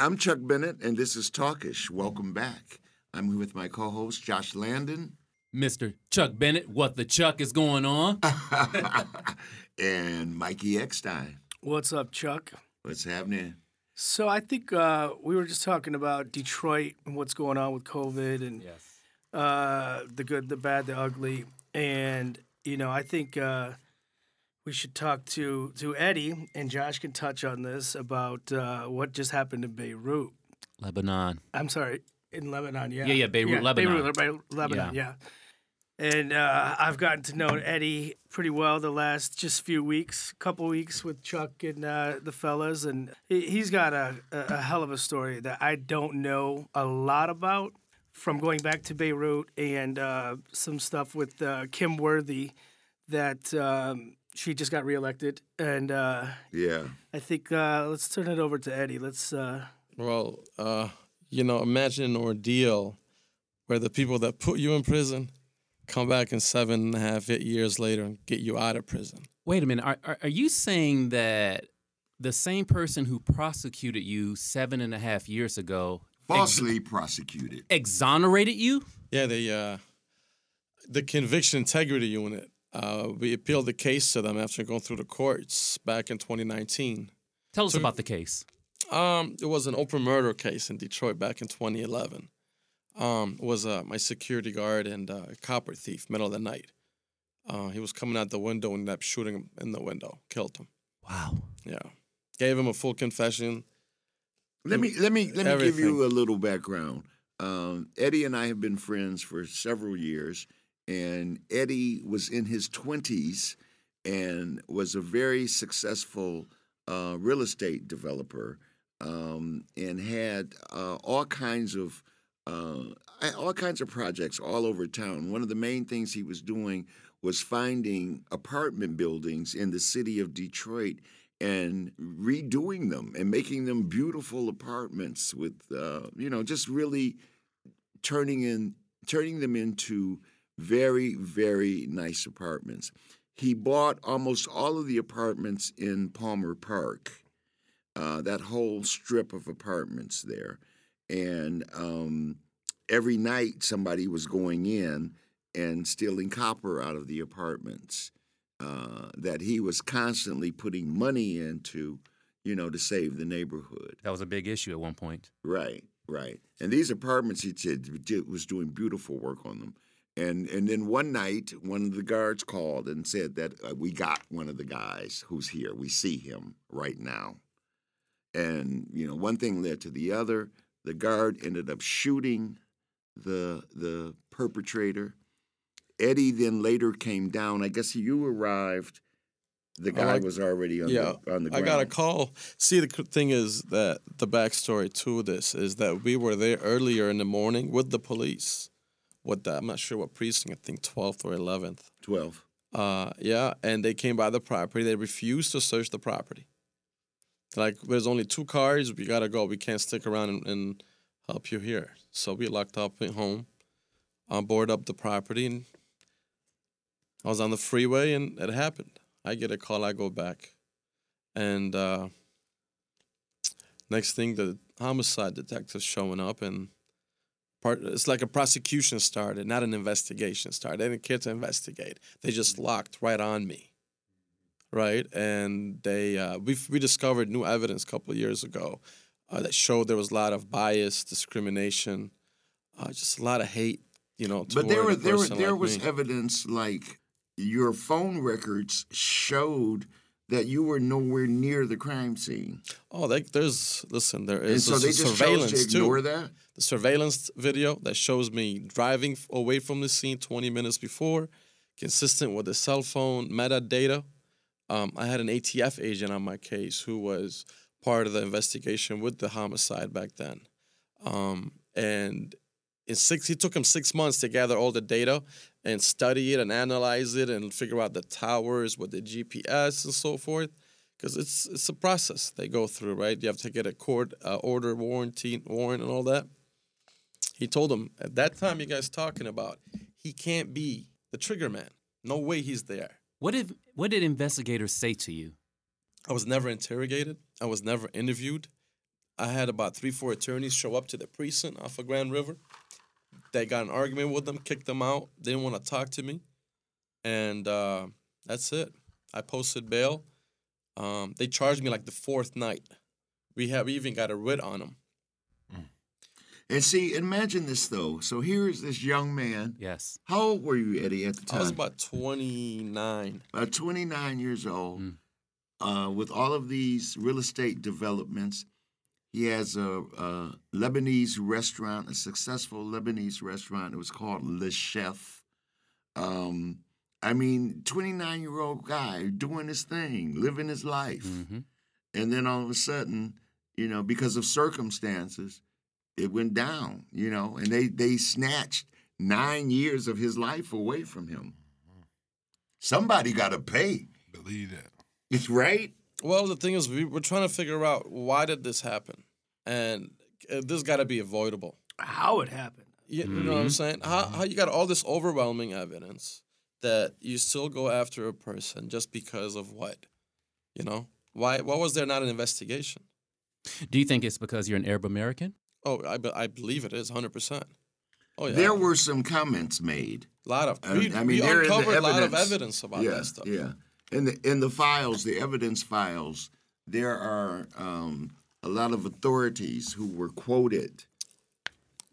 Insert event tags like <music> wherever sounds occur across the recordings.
I'm Chuck Bennett, and this is Talkish. Welcome back. I'm here with my co host, Josh Landon. Mr. Chuck Bennett, what the Chuck is going on? <laughs> <laughs> and Mikey Eckstein. What's up, Chuck? What's happening? So I think uh, we were just talking about Detroit and what's going on with COVID and yes. uh, the good, the bad, the ugly, and you know I think uh, we should talk to to Eddie and Josh can touch on this about uh, what just happened in Beirut. Lebanon. I'm sorry, in Lebanon. Yeah, Yeah, yeah, Beirut, Lebanon. Beirut, Lebanon. Yeah. And uh, I've gotten to know Eddie pretty well the last just few weeks, couple weeks with Chuck and uh, the fellas, and he- he's got a, a a hell of a story that I don't know a lot about from going back to Beirut and uh, some stuff with uh, Kym Worthy that um, she just got reelected, and uh, Yeah. I think uh, let's turn it over to Eddie. Let's. Uh, Well, uh, you know, imagine an ordeal where the people that put you in prison come back in seven and a half, eight years later and get you out of prison. Wait a minute. Are, are, are you saying that the same person who prosecuted you seven and a half years ago Falsely prosecuted. exonerated you? Yeah, the uh, the conviction integrity unit. Uh, we appealed the case to them after going through the courts back in 2019. Tell us So- about the case. Um, it was an open murder case in Detroit back in 2011. Um, it was uh, my security guard and uh, a copper thief, middle of the night. Uh, he was coming out the window and ended up shooting him in the window, killed him. Wow. Yeah, gave him a full confession. Let me let me let me give you a little background. Um, Eddie and I have been friends for several years, and Eddie was in his twenties and was a very successful uh, real estate developer, um, and had uh, all kinds of uh, all kinds of projects all over town. One of the main things he was doing was finding apartment buildings in the city of Detroit and redoing them and making them beautiful apartments with uh, you know just really turning in turning them into very very nice apartments he bought almost all of the apartments in palmer park uh, that whole strip of apartments there and um, every night somebody was going in and stealing copper out of the apartments uh, that he was constantly putting money into, you know, to save the neighborhood. That was a big issue at one point. Right, right. And these apartments, he said, did- was doing beautiful work on them. And and then one night, one of the guards called and said that uh, we got one of the guys who's here. We see him right now. And you know, one thing led to the other. The guard ended up shooting the the perpetrator. Eddie then later came down. I guess you arrived. The guy I- was already on, yeah, the, on the ground. I got a call. See, the thing is that the backstory to this is that we were there earlier in the morning with the police. With the, I'm not sure what precinct. I think 12th or 11th. Twelve. Uh, yeah, and they came by the property. They refused to search the property. Like, there's only two cars. We gotta go. We can't stick around and, and help you here. So we locked up at home, on board up the property, and I was on the freeway, and it happened. I get a call. I go back, and uh, next thing, the homicide detective's showing up, and part it's like a prosecution started, not an investigation started. They didn't care to investigate. They just locked right on me. Right, and they uh, we we discovered new evidence a couple of years ago uh, that showed there was a lot of bias, discrimination, uh, just a lot of hate. You know, But there was there person there like was me. evidence like your phone records showed that you were nowhere near the crime scene, Oh, like there's listen, there is and so a they just surveillance to ignore too. that. The surveillance video that shows me driving away from the scene 20 minutes before, consistent with the cell phone metadata. Um, I had an ATF agent on my case who was part of the investigation with the homicide back then. Um, and in six, he took him six months to gather all the data and study it and analyze it and figure out the towers with the GPS and so forth. Because it's it's a process they go through, right? You have to get a court uh, order, warranty, warrant, and all that. He told him at that time you guys talking about, he can't be the trigger man. No way he's there. What did what did investigators say to you? I was never interrogated. I was never interviewed. I had about three, four attorneys show up to the precinct off of Grand River. They got an argument with them, kicked them out. They didn't want to talk to me, and uh, that's it. I posted bail. Um, they charged me like the fourth night. We have we even got a writ on them. And see, imagine this though. So here is this young man. Yes. How old were you, Eddie, at the time? I was about twenty nine. about 29 years old. Mm. Uh, with all of these real estate developments, he has a, a Lebanese restaurant, a successful Lebanese restaurant. It was called Le Chef. Um, I mean, 29 year old guy doing his thing, living his life. hmm And then all of a sudden, you know, because of circumstances, it went down, you know, and they, they snatched nine years of his life away from him. Somebody got to pay. Believe that. It's right. Well, the thing is, we we're trying to figure out why did this happen, and uh, this got to be avoidable. How it happened. You, you know what I'm saying? How how you got all this overwhelming evidence that you still go after a person just because of what? You know why? Why was there not an investigation? Do you think it's because you're an Arab American? Oh, I, be- I believe it is hundred percent. Oh yeah, There were some comments made. a lot of. I- We, I mean, we they're in the uncovered a lot of evidence. evidence about yeah, that stuff. Yeah. In the in the files, the evidence files, there are um, a lot of authorities who were quoted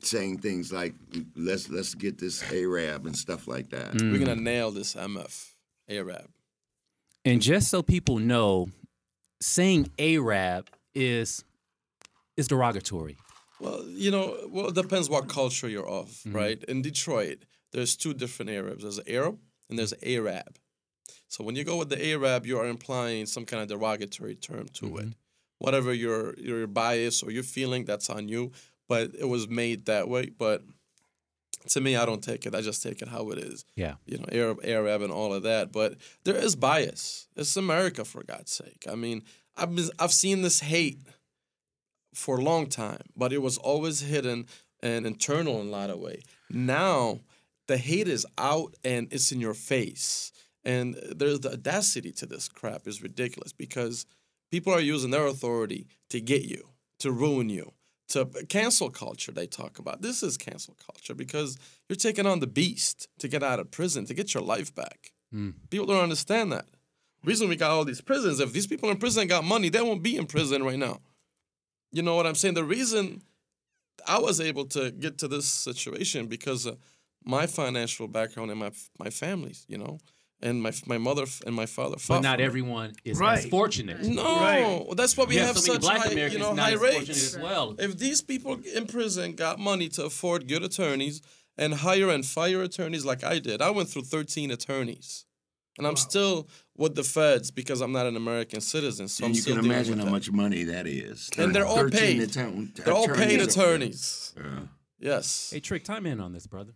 saying things like let's let's get this Arab and stuff like that. We're gonna nail this MF Arab. And just so people know, saying Arab is is derogatory. Well, you know, well, it depends what culture you're of, right? In Detroit, there's two different Arabs. There's Arab and there's Arab. So when you go with the mm-hmm. Arab, you are implying some kind of derogatory term to it. Mm-hmm. Whatever your your bias or your feeling, that's on you. But it was made that way. But to me, I don't take it. I just take it how it is. Yeah. You know, Arab, Arab, and all of that. But there is bias. It's America, for God's sake. I mean, I've been, I've seen this hate for a long time, but it was always hidden and internal in a lot of way. Now the hate is out and it's in your face. And there's the audacity to this crap is ridiculous because people are using their authority to get you, to ruin you, to cancel culture they talk about. This is cancel culture because you're taking on the beast to get out of prison, to get your life back. Hmm. People don't understand that. The reason we got all these prisons, if these people in prison got money, they won't be in prison right now. You know what I'm saying? The reason I was able to get to this situation because of my financial background and my my family's, you know, and my my mother and my father. But fought not everyone is as Right. fortunate. No, Right. that's why we Yeah, have so such black high, you know, high rates. as well. If these people in prison got money to afford good attorneys and hire and fire attorneys like I did, I went through 13 attorneys. And I'm still with the feds because I'm not an American citizen. So I'm you still can dealing imagine how that. much money that is. And they're all 13 paid. attorn- They're all paid attorneys. attorneys. Yeah. Yes. Hey, Trick, time in on this, brother.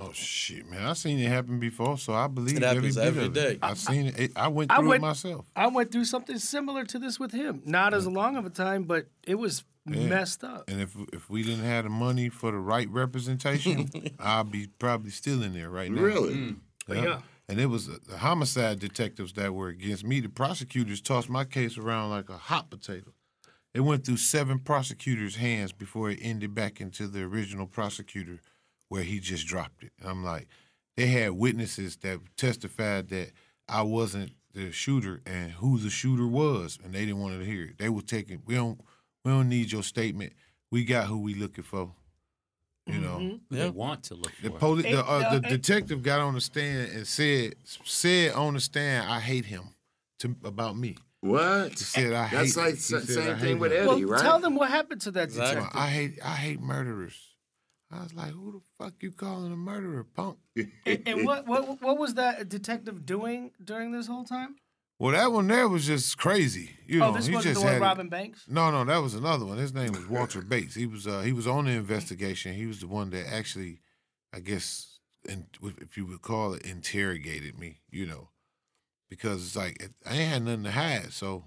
Oh shit, man! I seen it happen before, so I believe It every happens bit every of day. it. I seen it. it. I went I through went- it myself. I went through something similar to this with him. Not as long of a time, but it was messed up. And if if we didn't have the money for the right representation, <laughs> I'd be probably still in there right now. Really? Yeah. And it was uh, the homicide detectives that were against me. The prosecutors tossed my case around like a hot potato. It went through seven prosecutors' hands before it ended back into the original prosecutor, where he just dropped it. I'm like, they had witnesses that testified that I wasn't the shooter and who the shooter was, and they didn't want to hear it. They were taking, we don't, we don't need your statement. We got who we looking for. You know, They want to look the for. it. police, the, uh, the detective got on the stand and said said on the stand, "I hate him." To about me, What? he said, "I That's hate." like he sa- said, same thing with him." Eddie, Well, right? tell them what happened to that Exactly. detective. I hate I hate murderers. I was like, "Who the fuck you calling a murderer, punk?" And, and <laughs> what, what what was that detective doing during this whole time? Well, that one there was just crazy. You oh, know, this he wasn't just the one had it- Robin Banks. No, no, that was another one. His name was Walter Bates. He was uh, he was on the investigation. He was the one that actually, I guess, in, if you would call it, interrogated me. You know, because it's like I ain't had nothing to hide. So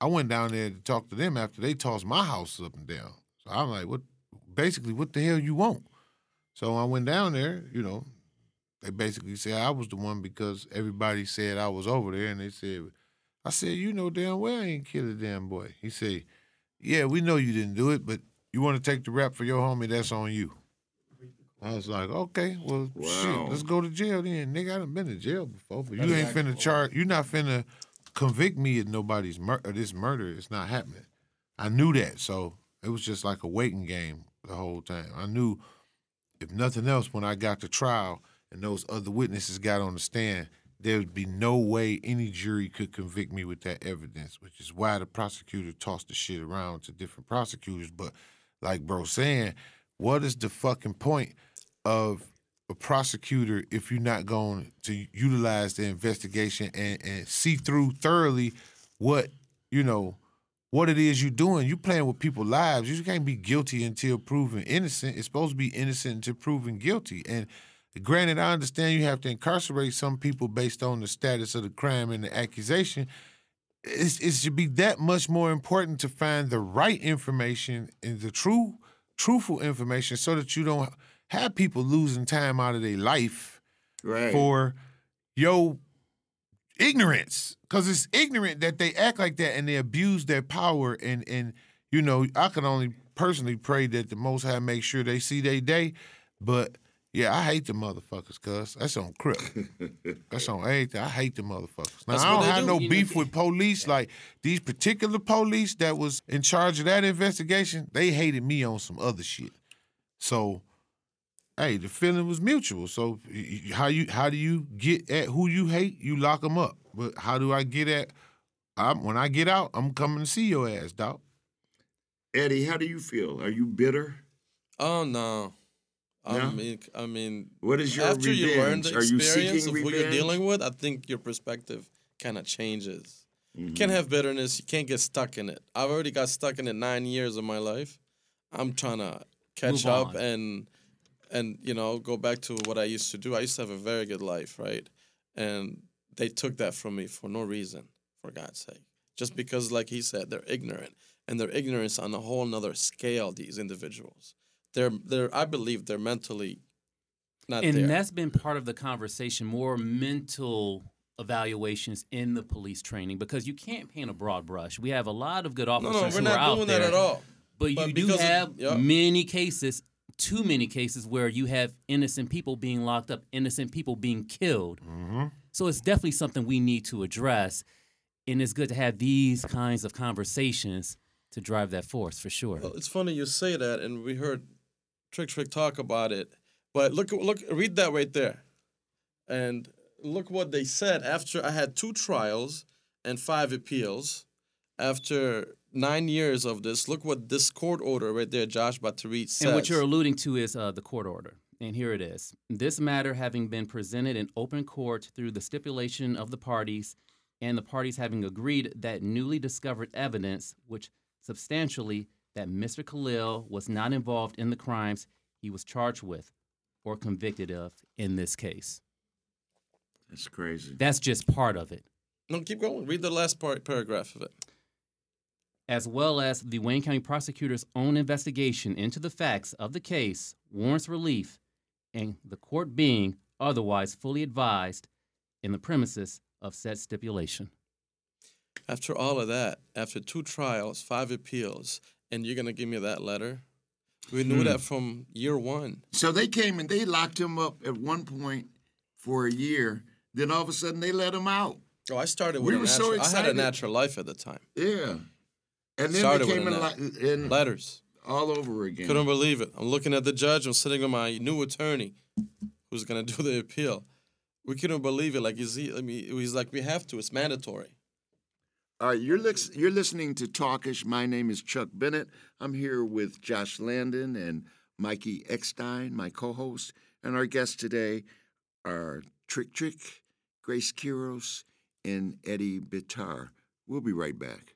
I went down there to talk to them after they tossed my house up and down. So I'm like, what? Basically, what the hell you want? So I went down there. You know, they basically said I was the one because everybody said I was over there, and they said. I said, you know damn well I ain't kill a damn boy. He said, yeah, we know you didn't do it, but you want to take the rap for your homie, that's on you. I was like, okay, well, Wow. shit, let's go to jail then. Nigga, I done been to jail before, but you ain't finna charge, you not finna convict me of nobody's mur- uh, this murder. It's not happening. I knew that, so it was just like a waiting game the whole time. I knew, if nothing else, when I got to trial and those other witnesses got on the stand, there would be no way any jury could convict me with that evidence, which is why the prosecutor tossed the shit around to different prosecutors. But like bro saying, what is the fucking point of a prosecutor if you're not going to utilize the investigation and, and see through thoroughly what, you know, what it is you're doing. You playing with people's lives. You can't be guilty until proven innocent. It's supposed to be innocent until proven guilty. And granted, I understand you have to incarcerate some people based on the status of the crime and the accusation. It's, it should be that much more important to find the right information and the true, truthful information, so that you don't have people losing time out of their life Right. for your ignorance because it's ignorant that they act like that and they abuse their power and and you know i can only personally pray that the most high make sure they see their day but yeah i hate the motherfuckers cuz. That's on crip. <laughs> That's on everything. I hate the motherfuckers. Now That's i don't have do. no Even- beef with police like these particular police that was in charge of that investigation they hated me on some other shit. So hey, the feeling was mutual. So y- y- how you how do you get at who you hate? You lock them up. But how do I get at? I'm, when I get out, I'm coming to see your ass, dog. Eddie, how do you feel? Are you bitter? Oh no. I No? mean, I mean, What is your after revenge? you learn the Are experience seeking of who you're dealing with, I think your perspective kind of changes. You Mm-hmm. can't have bitterness. You can't get stuck in it. I've already got stuck in it nine years of my life. I'm trying to catch Move up on. and and you know go back to what I used to do. I used to have a very good life, right? And they took that from me for no reason, for God's sake. Just because, like he said, they're ignorant, and they're ignorance on a whole nother scale. These individuals, they're they're I believe they're mentally not and there. that's been part of the conversation more mental evaluations in the police training because you can't paint a broad brush we have a lot of good officers no, we're who are not out doing there that at all. but, But you do because of- have many cases too many cases where you have innocent people being locked up innocent people being killed Mm-hmm. so it's definitely something we need to address and it's good to have these kinds of conversations to drive that force for sure Well, it's funny you say that, and we heard Trick Trick talk about it. But look, look, read that right there, and look what they said after I had two trials and five appeals. After nine years of this, look what this court order right there, Josh about to read says. And what you're alluding to is uh, the court order. And here it is. This matter having been presented in open court through the stipulation of the parties, and the parties having agreed that newly discovered evidence, which substantially that Mr. Khalil was not involved in the crimes he was charged with or convicted of in this case. That's crazy. That's just part of it. no, keep going. Read the last part paragraph of it. As well as the Wayne County prosecutor's own investigation into the facts of the case, warrants relief, and the court being otherwise fully advised in the premises of said stipulation. After all of that, after two trials, five appeals, and you're gonna give me that letter? We knew hmm. that from year one. So they came and they locked him up at one point for a year. Then all of a sudden they let him out. Oh, I started We with a were so natural. I had a natural life at the time. Yeah. And then Started they came in, li- in Letters. all over again. Couldn't believe it. I'm looking at the judge. I'm sitting with my new attorney, who's gonna do the appeal. We couldn't believe it. Like is he? I mean, he's like, we have to. It's mandatory. All right, you're lis- you're listening to Talkish. My name is Chuck Bennett. I'm here with Josh Landon and Mikey Eckstein, my co-host, and our guests today are Trick Trick, Grace Kiros, and Eddie Bitar. We'll be right back.